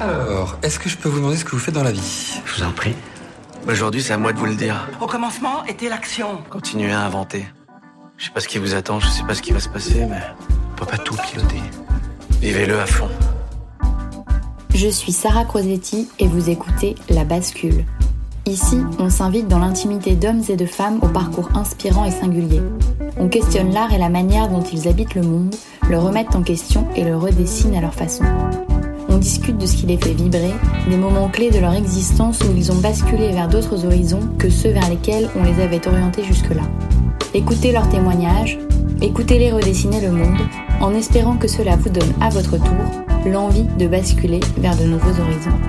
Alors, est-ce que je peux vous demander ce que vous faites dans la vie? Je vous en prie. Aujourd'hui, c'est à moi de vous le dire. Au commencement était l'action. Continuez à inventer. Je sais pas ce qui vous attend, je sais pas ce qui va se passer, mais on peut pas tout piloter. Vivez-le à fond. Je suis Sarah Crosetti et vous écoutez La Bascule. Ici, on s'invite dans l'intimité d'hommes et de femmes au parcours inspirant et singulier. On questionne l'art et la manière dont ils habitent le monde, le remettent en question et le redessinent à leur façon. On discute de ce qui les fait vibrer, des moments clés de leur existence où ils ont basculé vers d'autres horizons que ceux vers lesquels on les avait orientés jusque-là. Écoutez leurs témoignages, écoutez-les redessiner le monde, en espérant que cela vous donne à votre tour l'envie de basculer vers de nouveaux horizons.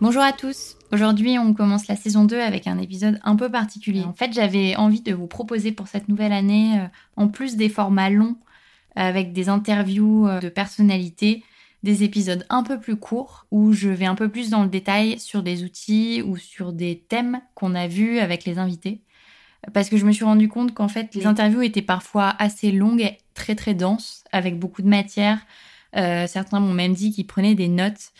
Bonjour à tous. Aujourd'hui, on commence la saison 2 avec un épisode un peu particulier. En fait, j'avais envie de vous proposer pour cette nouvelle année, euh, en plus des formats longs avec des interviews euh, de personnalités, des épisodes un peu plus courts où je vais un peu plus dans le détail sur des outils ou sur des thèmes qu'on a vus avec les invités. Parce que je me suis rendu compte qu'en fait, les interviews étaient parfois assez longues et très très denses, avec beaucoup de matière. Euh, certains m'ont même dit qu'ils prenaient des notes.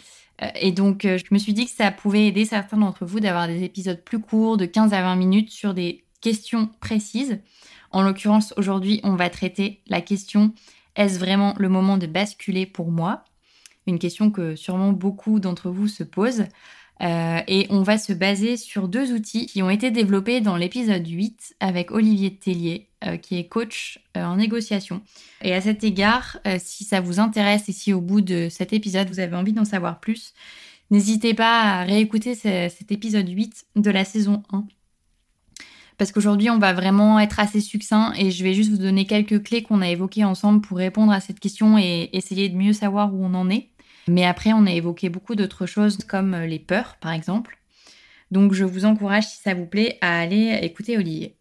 Euh, et donc, je me suis dit que ça pouvait aider certains d'entre vous d'avoir des épisodes plus courts, de 15 à 20 minutes, sur des questions précises. En l'occurrence, aujourd'hui, on va traiter la question est-ce vraiment le moment de basculer pour moi? Une question que sûrement beaucoup d'entre vous se posent. Euh, et on va se baser sur deux outils qui ont été développés dans l'épisode 8 avec Olivier Tellier, euh, qui est coach euh, en négociation. Et à cet égard, si ça vous intéresse et si au bout de cet épisode vous avez envie d'en savoir plus, n'hésitez pas à réécouter cet épisode 8 de la saison 1 parce qu'aujourd'hui on va vraiment être assez succinct et je vais juste vous donner quelques clés qu'on a évoquées ensemble pour répondre à cette question et essayer de mieux savoir où on en est. Mais après on a évoqué beaucoup d'autres choses comme les peurs par exemple. Donc je vous encourage si ça vous plaît à aller écouter Olivier.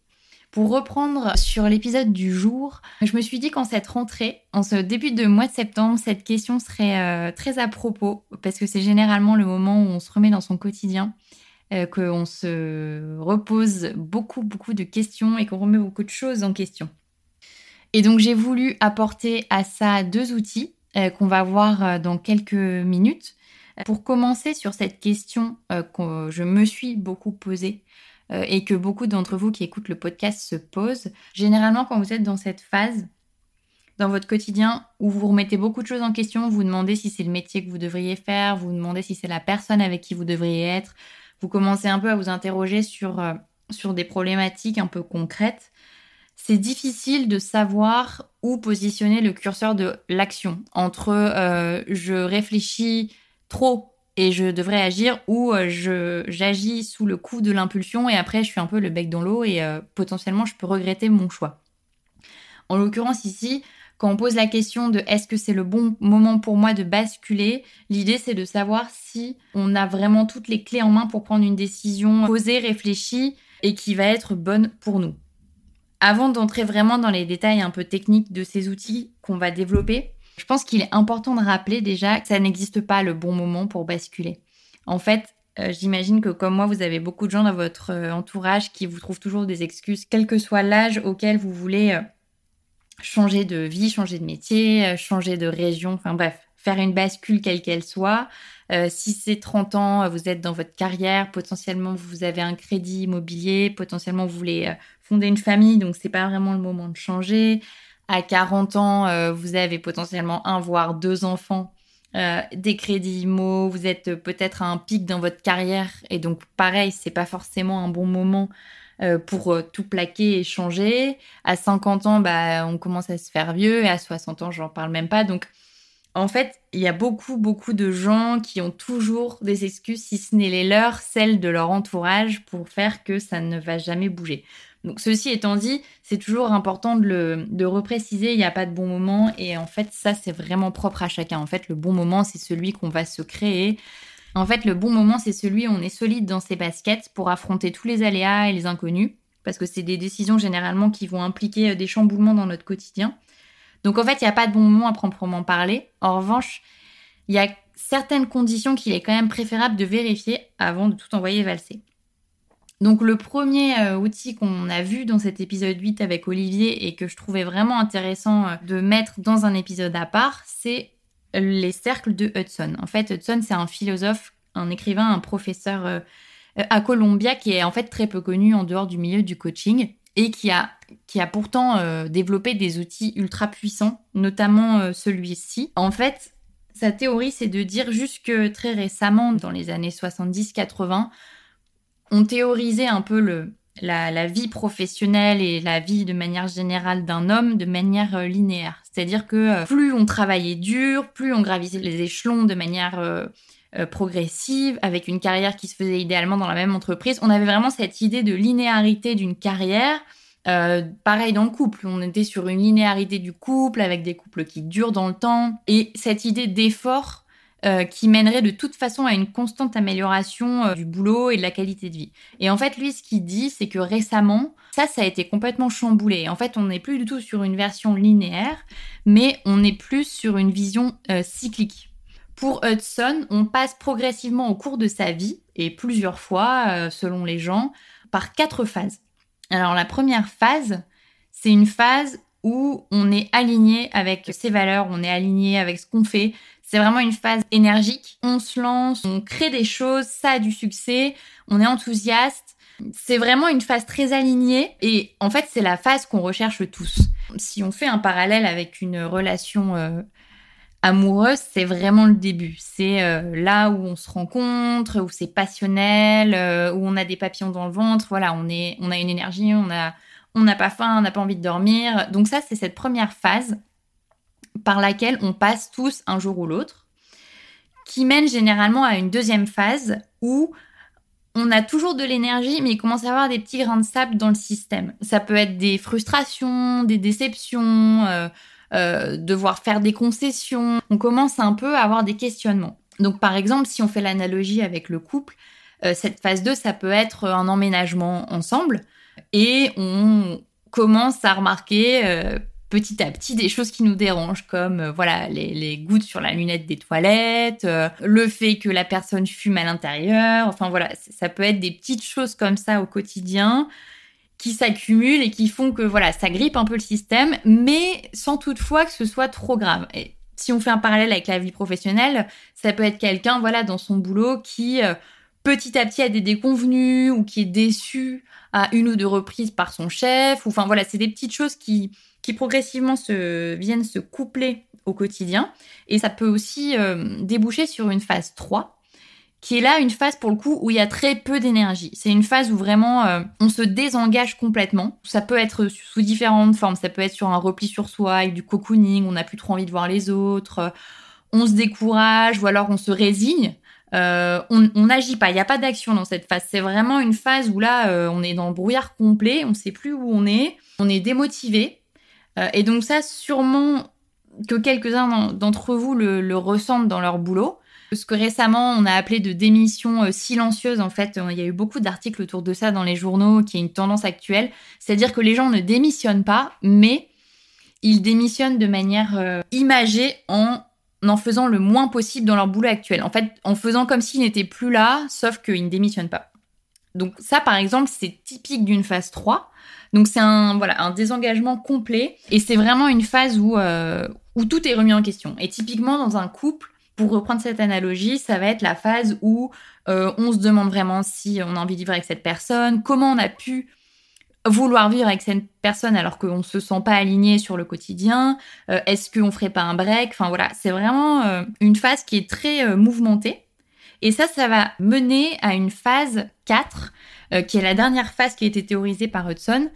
Pour reprendre sur l'épisode du jour, je me suis dit qu'en cette rentrée, en ce début de mois de septembre, cette question serait euh, très à propos parce que c'est généralement le moment où on se remet dans son quotidien euh, qu'on se repose beaucoup, beaucoup de questions et qu'on remet beaucoup de choses en question. Et donc j'ai voulu apporter à ça deux outils euh, qu'on va voir dans quelques minutes. Pour commencer sur cette question que je me suis beaucoup posée et que beaucoup d'entre vous qui écoutent le podcast se posent, généralement quand vous êtes dans cette phase dans votre quotidien où vous remettez beaucoup de choses en question, vous demandez si c'est le métier que vous devriez faire, vous demandez si c'est la personne avec qui vous devriez être, vous commencez un peu à vous interroger sur, euh, sur des problématiques un peu concrètes, c'est difficile de savoir où positionner le curseur de l'action entre euh, je réfléchis trop et je devrais agir ou euh, j'agis sous le coup de l'impulsion et après je suis un peu le bec dans l'eau et potentiellement je peux regretter mon choix. En l'occurrence ici, quand on pose la question de est-ce que c'est le bon moment pour moi de basculer, l'idée c'est de savoir si on a vraiment toutes les clés en main pour prendre une décision posée, réfléchie et qui va être bonne pour nous. Avant d'entrer vraiment dans les détails un peu techniques de ces outils qu'on va développer, je pense qu'il est important de rappeler déjà que ça n'existe pas le bon moment pour basculer. En fait, euh, j'imagine que comme moi, vous avez beaucoup de gens dans votre euh, entourage qui vous trouvent toujours des excuses, quel que soit l'âge auquel vous voulez euh, changer de vie, changer de métier, changer de région, enfin bref, faire une bascule quelle qu'elle soit. si c'est 30 ans, vous êtes dans votre carrière, potentiellement vous avez un crédit immobilier, potentiellement vous voulez fonder une famille, donc c'est pas vraiment le moment de changer. À 40 ans, vous avez potentiellement un voire deux enfants euh, des crédits IMO, vous êtes peut-être à un pic dans votre carrière et donc pareil, c'est pas forcément un bon moment euh, pour euh, tout plaquer et changer. À 50 ans, bah, on commence à se faire vieux et à 60 ans, j'en parle même pas. Donc en fait, il y a beaucoup, beaucoup de gens qui ont toujours des excuses, si ce n'est les leurs, celles de leur entourage, pour faire que ça ne va jamais bouger. Donc ceci étant dit, c'est toujours important de, le, repréciser, il n'y a pas de bon moment et en fait ça c'est vraiment propre à chacun. En fait le bon moment c'est celui qu'on va se créer. En fait le bon moment c'est celui où on est solide dans ses baskets pour affronter tous les aléas et les inconnus parce que c'est des décisions généralement qui vont impliquer euh, des chamboulements dans notre quotidien. Donc en fait il n'y a pas de bon moment à proprement parler. En revanche, il y a certaines conditions qu'il est quand même préférable de vérifier avant de tout envoyer valser. Donc le premier euh, outil qu'on a vu dans cet épisode 8 avec Olivier et que je trouvais vraiment intéressant euh, de mettre dans un épisode à part, c'est les cercles de Hudson. En fait, Hudson, c'est un philosophe, un écrivain, un professeur euh, à Columbia qui est en fait très peu connu en dehors du milieu du coaching et qui a, qui a pourtant développé des outils ultra puissants, notamment celui-ci. En fait, sa théorie, c'est de dire jusque très récemment, dans les années 70-80, on théorisait un peu le, la, vie professionnelle et la vie de manière générale d'un homme de manière euh, linéaire. C'est-à-dire que euh, plus on travaillait dur, plus on gravissait les échelons de manière euh, progressive, avec une carrière qui se faisait idéalement dans la même entreprise, on avait vraiment cette idée de linéarité d'une carrière. pareil dans le couple, on était sur une linéarité du couple avec des couples qui durent dans le temps et cette idée d'effort euh, qui mènerait de toute façon à une constante amélioration euh, du boulot et de la qualité de vie. Et en fait, lui, ce qu'il dit, c'est que récemment, ça, ça a été complètement chamboulé. En fait, on n'est plus du tout sur une version linéaire, mais on est plus sur une vision euh, cyclique. Pour Hudson, on passe progressivement au cours de sa vie, et plusieurs fois, selon les gens, par quatre phases. Alors la première phase, c'est une phase où on est aligné avec ses valeurs, on est aligné avec ce qu'on fait. C'est vraiment une phase énergique. On se lance, on crée des choses, ça a du succès, on est enthousiaste. C'est vraiment une phase très alignée et en fait c'est la phase qu'on recherche tous. Si on fait un parallèle avec une relation euh, amoureuse, c'est vraiment le début. C'est euh, là où on se rencontre, où c'est passionnel, euh, où on a des papillons dans le ventre. Voilà, on est, on a une énergie, on a, on n'a pas faim, on n'a pas envie de dormir. Donc ça, c'est cette première phase par laquelle on passe tous un jour ou l'autre, qui mène généralement à une deuxième phase où on a toujours de l'énergie, mais il commence à avoir des petits grains de sable dans le système. Ça peut être des frustrations, des déceptions, euh, euh, devoir faire des concessions. On commence un peu à avoir des questionnements. Donc par exemple, si on fait l'analogie avec le couple, euh, cette phase 2, ça peut être un emménagement ensemble et on commence à remarquer petit à petit des choses qui nous dérangent, comme euh, voilà les, gouttes sur la lunette des toilettes, euh, le fait que la personne fume à l'intérieur. Enfin voilà, ça peut être des petites choses comme ça au quotidien qui s'accumulent et qui font que voilà ça grippe un peu le système, mais sans toutefois que ce soit trop grave. Et si on fait un parallèle avec la vie professionnelle, ça peut être quelqu'un voilà dans son boulot qui euh, petit à petit a des déconvenus ou qui est déçu à une ou deux reprises par son chef. Ou, enfin voilà, c'est des petites choses qui qui progressivement se, viennent se coupler au quotidien. Et ça peut aussi euh, déboucher sur une phase 3, qui est là une phase pour le coup où il y a très peu d'énergie. C'est une phase où vraiment euh, on se désengage complètement. Ça peut être sous différentes formes. Ça peut être sur un repli sur soi, avec du cocooning, on n'a plus trop envie de voir les autres, euh, on se décourage ou alors on se résigne. on n'agit pas, il n'y a pas d'action dans cette phase. C'est vraiment une phase où là, on est dans le brouillard complet, on ne sait plus où on est, on est démotivé, et donc ça, sûrement que quelques-uns d'entre vous le, ressentent dans leur boulot. ce que récemment on a appelé de démission euh, silencieuse. En fait, il y a eu beaucoup d'articles autour de ça dans les journaux, qui est une tendance actuelle. C'est-à-dire que les gens ne démissionnent pas, mais ils démissionnent de manière euh, imagée en en faisant le moins possible dans leur boulot actuel. En fait, en faisant comme s'ils n'étaient plus là, sauf qu'ils ne démissionnent pas. Donc ça, par exemple, c'est typique d'une phase 3. Donc c'est un, voilà, un désengagement complet. Et c'est vraiment une phase où, euh, où tout est remis en question. Et typiquement, dans un couple, pour reprendre cette analogie, ça va être la phase où euh, on se demande vraiment si on a envie de vivre avec cette personne, comment on a pu vouloir vivre avec cette personne alors qu'on ne se sent pas aligné sur le quotidien euh, Est-ce qu'on ferait pas un break? Enfin voilà, c'est vraiment une phase qui est très mouvementée. Et ça, ça va mener à une phase 4, euh, qui est la dernière phase qui a été théorisée par Hudson,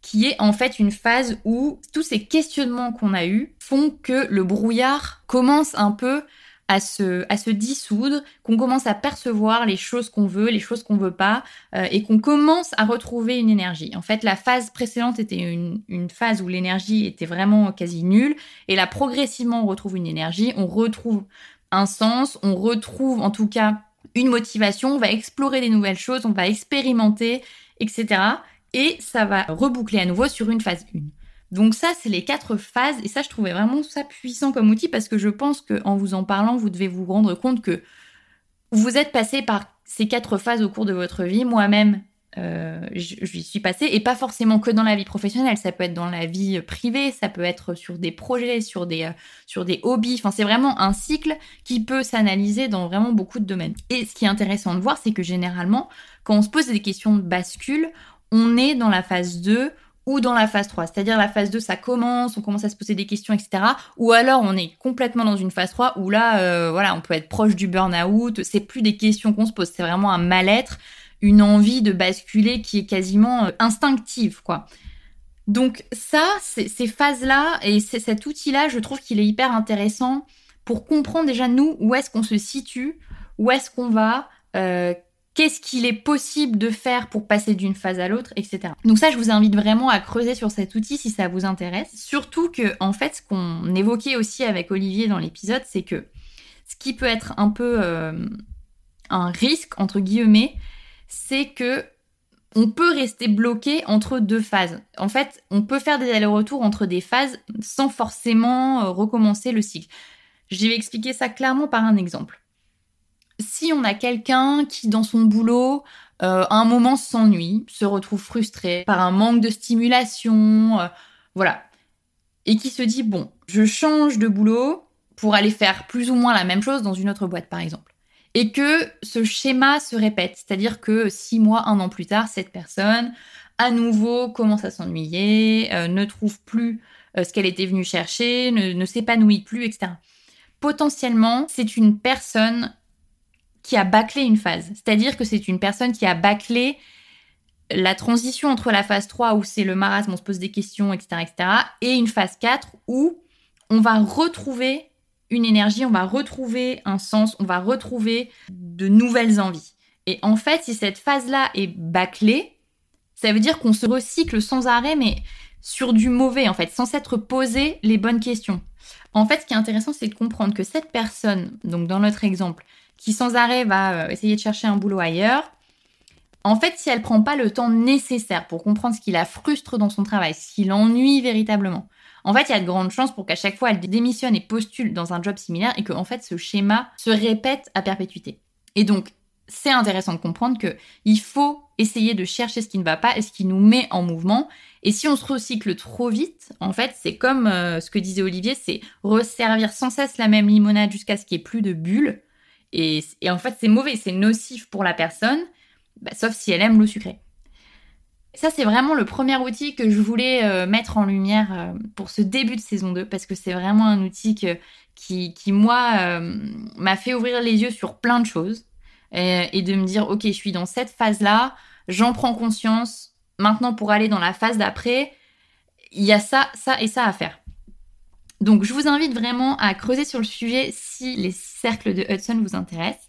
qui est en fait une phase où tous ces questionnements qu'on a eus font que le brouillard commence un peu à se, à se dissoudre, qu'on commence à percevoir les choses qu'on veut, les choses qu'on veut pas, euh, et qu'on commence à retrouver une énergie. En fait, la phase précédente était une, une phase où l'énergie était vraiment quasi nulle, et là, progressivement, on retrouve une énergie, on retrouve un sens, on retrouve en tout cas une motivation, on va explorer des nouvelles choses, on va expérimenter, etc. Et ça va reboucler à nouveau sur une phase 1. Donc ça, c'est les quatre phases, et ça, je trouvais vraiment ça puissant comme outil parce que je pense qu'en vous en parlant, vous devez vous rendre compte que vous êtes passé par ces quatre phases au cours de votre vie. Moi-même, euh, j'y suis passée, et pas forcément que dans la vie professionnelle, ça peut être dans la vie privée, ça peut être sur des projets, sur des, euh, sur des hobbies, enfin c'est vraiment un cycle qui peut s'analyser dans vraiment beaucoup de domaines. Et ce qui est intéressant de voir, c'est que généralement, quand on se pose des questions de bascule, on est dans la phase 2 ou dans la phase 3. C'est-à-dire la phase 2, ça commence, on commence à se poser des questions, etc. Ou alors on est complètement dans une phase 3 où là, euh, voilà, on peut être proche du burn-out, c'est plus des questions qu'on se pose, c'est vraiment un mal-être une envie de basculer qui est quasiment euh, instinctive, quoi. Donc ça, ces phases-là et cet outil-là, je trouve qu'il est hyper intéressant pour comprendre déjà nous où est-ce qu'on se situe, où est-ce qu'on va, euh, qu'est-ce qu'il est possible de faire pour passer d'une phase à l'autre, etc. Donc ça, je vous invite vraiment à creuser sur cet outil si ça vous intéresse. Surtout que, en fait, ce qu'on évoquait aussi avec Olivier dans l'épisode, c'est que ce qui peut être un peu euh, un risque, entre guillemets, c'est que on peut rester bloqué entre deux phases. En fait, on peut faire des allers-retours entre des phases sans forcément euh, recommencer le cycle. Je vais expliquer ça clairement par un exemple. Si on a quelqu'un qui, dans son boulot, euh, à un moment s'ennuie, se retrouve frustré par un manque de stimulation, euh, voilà, et qui se dit, bon, je change de boulot pour aller faire plus ou moins la même chose dans une autre boîte, par exemple et que ce schéma se répète. C'est-à-dire que six mois, un an plus tard, cette personne, à nouveau, commence à s'ennuyer, euh, ne trouve plus euh, ce qu'elle était venue chercher, ne, s'épanouit plus, etc. Potentiellement, c'est une personne qui a bâclé une phase. C'est-à-dire que c'est une personne qui a bâclé la transition entre la phase 3 où c'est le marasme, on se pose des questions, etc., etc., et une phase 4 où on va retrouver une énergie, on va retrouver un sens, on va retrouver de nouvelles envies. Et en fait, si cette phase-là est bâclée, ça veut dire qu'on se recycle sans arrêt, mais sur du mauvais, en fait, sans s'être posé les bonnes questions. En fait, ce qui est intéressant, c'est de comprendre que cette personne, donc dans notre exemple, qui sans arrêt va euh, essayer de chercher un boulot ailleurs, en fait, si elle prend pas le temps nécessaire pour comprendre ce qui la frustre dans son travail, ce qui l'ennuie véritablement, en fait, il y a de grandes chances pour qu'à chaque fois elle démissionne et postule dans un job similaire et que en fait ce schéma se répète à perpétuité. Et donc, c'est intéressant de comprendre que il faut essayer de chercher ce qui ne va pas et ce qui nous met en mouvement. Et si on se recycle trop vite, en fait, c'est comme euh, ce que disait Olivier, c'est resservir sans cesse la même limonade jusqu'à ce qu'il n'y ait plus de bulles. Et, en fait, c'est mauvais, c'est nocif pour la personne, bah, sauf si elle aime l'eau sucrée. Ça, c'est vraiment le premier outil que je voulais euh, mettre en lumière euh, pour ce début de saison 2, parce que c'est vraiment un outil qui, qui, moi, euh, m'a fait ouvrir les yeux sur plein de choses et, de me dire, ok, je suis dans cette phase-là, j'en prends conscience. Maintenant, pour aller dans la phase d'après, il y a ça, ça et ça à faire. Donc, je vous invite vraiment à creuser sur le sujet si les cercles de Hudson vous intéressent.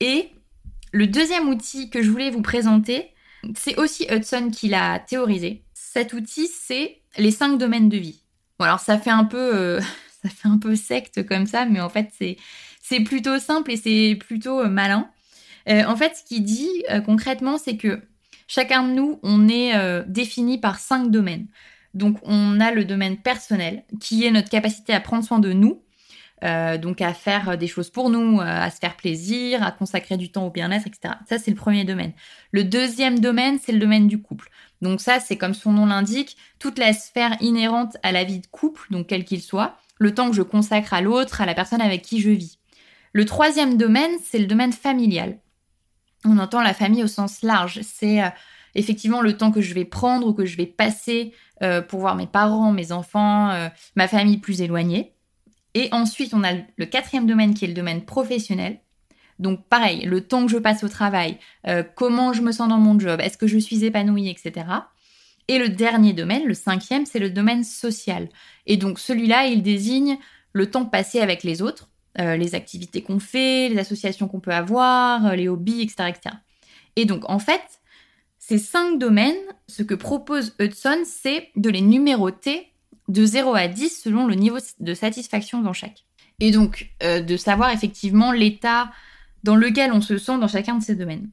Et le deuxième outil que je voulais vous présenter, c'est aussi Hudson qui l'a théorisé. Cet outil, c'est les cinq domaines de vie. Bon, alors ça fait un peu, euh, ça fait un peu secte comme ça, mais en fait, c'est C'est plutôt simple et c'est plutôt euh, malin. Euh, en fait, ce qu'il dit concrètement, c'est que chacun de nous, on est défini par cinq domaines. Donc, on a le domaine personnel, qui est notre capacité à prendre soin de nous, donc à faire des choses pour nous, à se faire plaisir, à consacrer du temps au bien-être, etc. Ça, c'est le premier domaine. Le deuxième domaine, c'est le domaine du couple. Donc ça, c'est comme son nom l'indique, toute la sphère inhérente à la vie de couple, donc quel qu'il soit, le temps que je consacre à l'autre, à la personne avec qui je vis. Le troisième domaine, c'est le domaine familial. On entend la famille au sens large. C'est euh, effectivement le temps que je vais prendre ou que je vais passer euh, pour voir mes parents, mes enfants, euh, ma famille plus éloignée. Et ensuite, on a le quatrième domaine qui est le domaine professionnel. Donc pareil, le temps que je passe au travail, comment je me sens dans mon job, est-ce que je suis épanouie, etc. Et le dernier domaine, le cinquième, c'est le domaine social. Et donc celui-là, il désigne le temps passé avec les autres, euh, les activités qu'on fait, les associations qu'on peut avoir, euh, les hobbies, etc., etc. Et donc en fait, ces cinq domaines, ce que propose Hudson, c'est de les numéroter de 0 à 10 selon le niveau de satisfaction dans chaque. Et donc euh, de savoir effectivement l'état dans lequel on se sent dans chacun de ces domaines.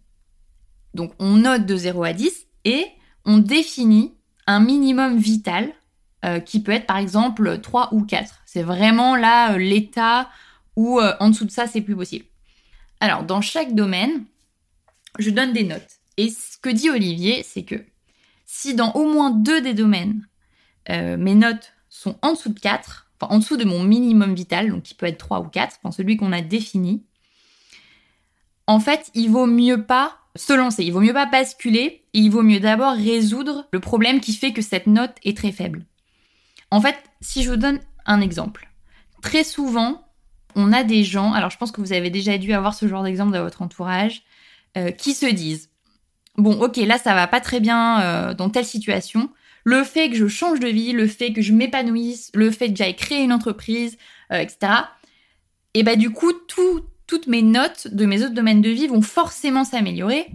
Donc on note de 0 à 10 et on définit un minimum vital euh, qui peut être par exemple 3 ou 4. C'est vraiment là euh, l'état où en dessous de ça, c'est plus possible. Alors, dans chaque domaine, je donne des notes. Et ce que dit Olivier, c'est que si dans au moins deux des domaines, mes notes sont en dessous de 4, enfin en dessous de mon minimum vital, donc qui peut être 3 ou 4, enfin celui qu'on a défini, en fait, il vaut mieux pas se lancer, il vaut mieux pas basculer, et il vaut mieux d'abord résoudre le problème qui fait que cette note est très faible. En fait, si je vous donne un exemple, très souvent, on a des gens, alors je pense que vous avez déjà dû avoir ce genre d'exemple dans votre entourage, euh, qui se disent Bon, ok, là ça va pas très bien euh, dans telle situation. Le fait que je change de vie, le fait que je m'épanouisse, le fait que j'aille créer une entreprise, euh, etc. Et bah du coup, tout, toutes mes notes de mes autres domaines de vie vont forcément s'améliorer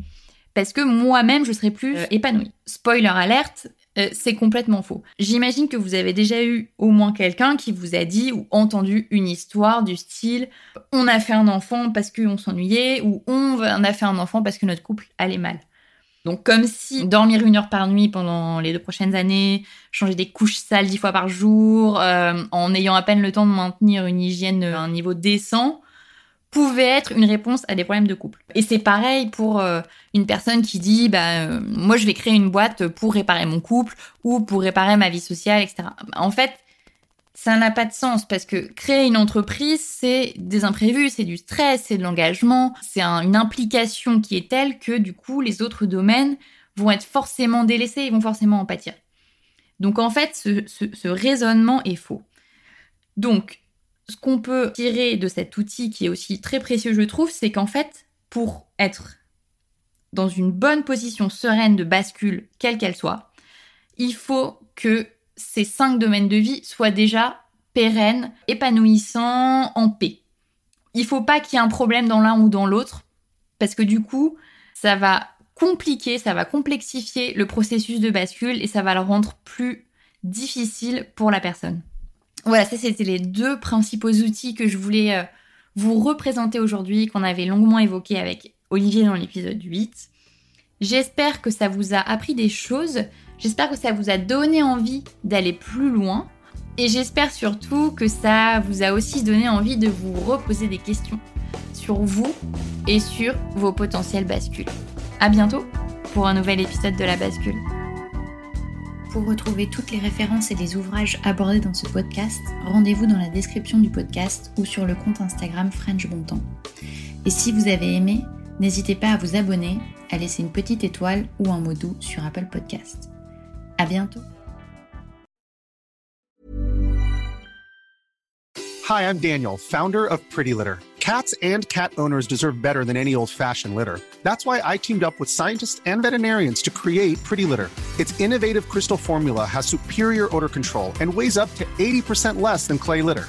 parce que moi-même, je serai plus épanouie. Spoiler alerte, euh, c'est complètement faux. J'imagine que vous avez déjà eu au moins quelqu'un qui vous a dit ou entendu une histoire du style on a fait un enfant parce qu'on s'ennuyait ou on a fait un enfant parce que notre couple allait mal. Donc comme si dormir une heure par nuit pendant les deux prochaines années, changer des couches sales dix fois par jour, euh, en ayant à peine le temps de maintenir une hygiène à un niveau décent, pouvait être une réponse à des problèmes de couple. Et c'est pareil pour euh, une personne qui dit bah euh, moi je vais créer une boîte pour réparer mon couple ou pour réparer ma vie sociale, etc. En fait, ça n'a pas de sens parce que créer une entreprise, c'est des imprévus, c'est du stress, c'est de l'engagement, c'est une implication qui est telle que du coup les autres domaines vont être forcément délaissés, ils vont forcément en pâtir. Donc en fait, ce, ce raisonnement est faux. Donc ce qu'on peut tirer de cet outil qui est aussi très précieux, je trouve, c'est qu'en fait, pour être dans une bonne position sereine de bascule, quelle qu'elle soit, il faut que ces cinq domaines de vie soient déjà pérennes, épanouissants, en paix. Il faut pas qu'il y ait un problème dans l'un ou dans l'autre, parce que du coup, ça va compliquer, ça va complexifier le processus de bascule et ça va le rendre plus difficile pour la personne. Voilà, ça c'était les deux principaux outils que je voulais euh, vous représenter aujourd'hui, qu'on avait longuement évoqué avec Olivier dans l'épisode 8. J'espère que ça vous a appris des choses, j'espère que ça vous a donné envie d'aller plus loin, et j'espère surtout que ça vous a aussi donné envie de vous reposer des questions sur vous et sur vos potentiels bascules. À bientôt pour un nouvel épisode de la bascule. Pour retrouver toutes les références et les ouvrages abordés dans ce podcast, rendez-vous dans la description du podcast ou sur le compte Instagram French Bontemps. Et si vous avez aimé, n'hésitez pas à vous abonner, à laisser une petite étoile ou un mot doux sur Apple Podcast. À bientôt! Hi, I'm Daniel, founder of Pretty Litter. Cats and cat owners deserve better than any old-fashioned litter. That's why I teamed up with scientists and veterinarians to create Pretty Litter. Its innovative crystal formula has superior odor control and weighs up to 80% less than clay litter.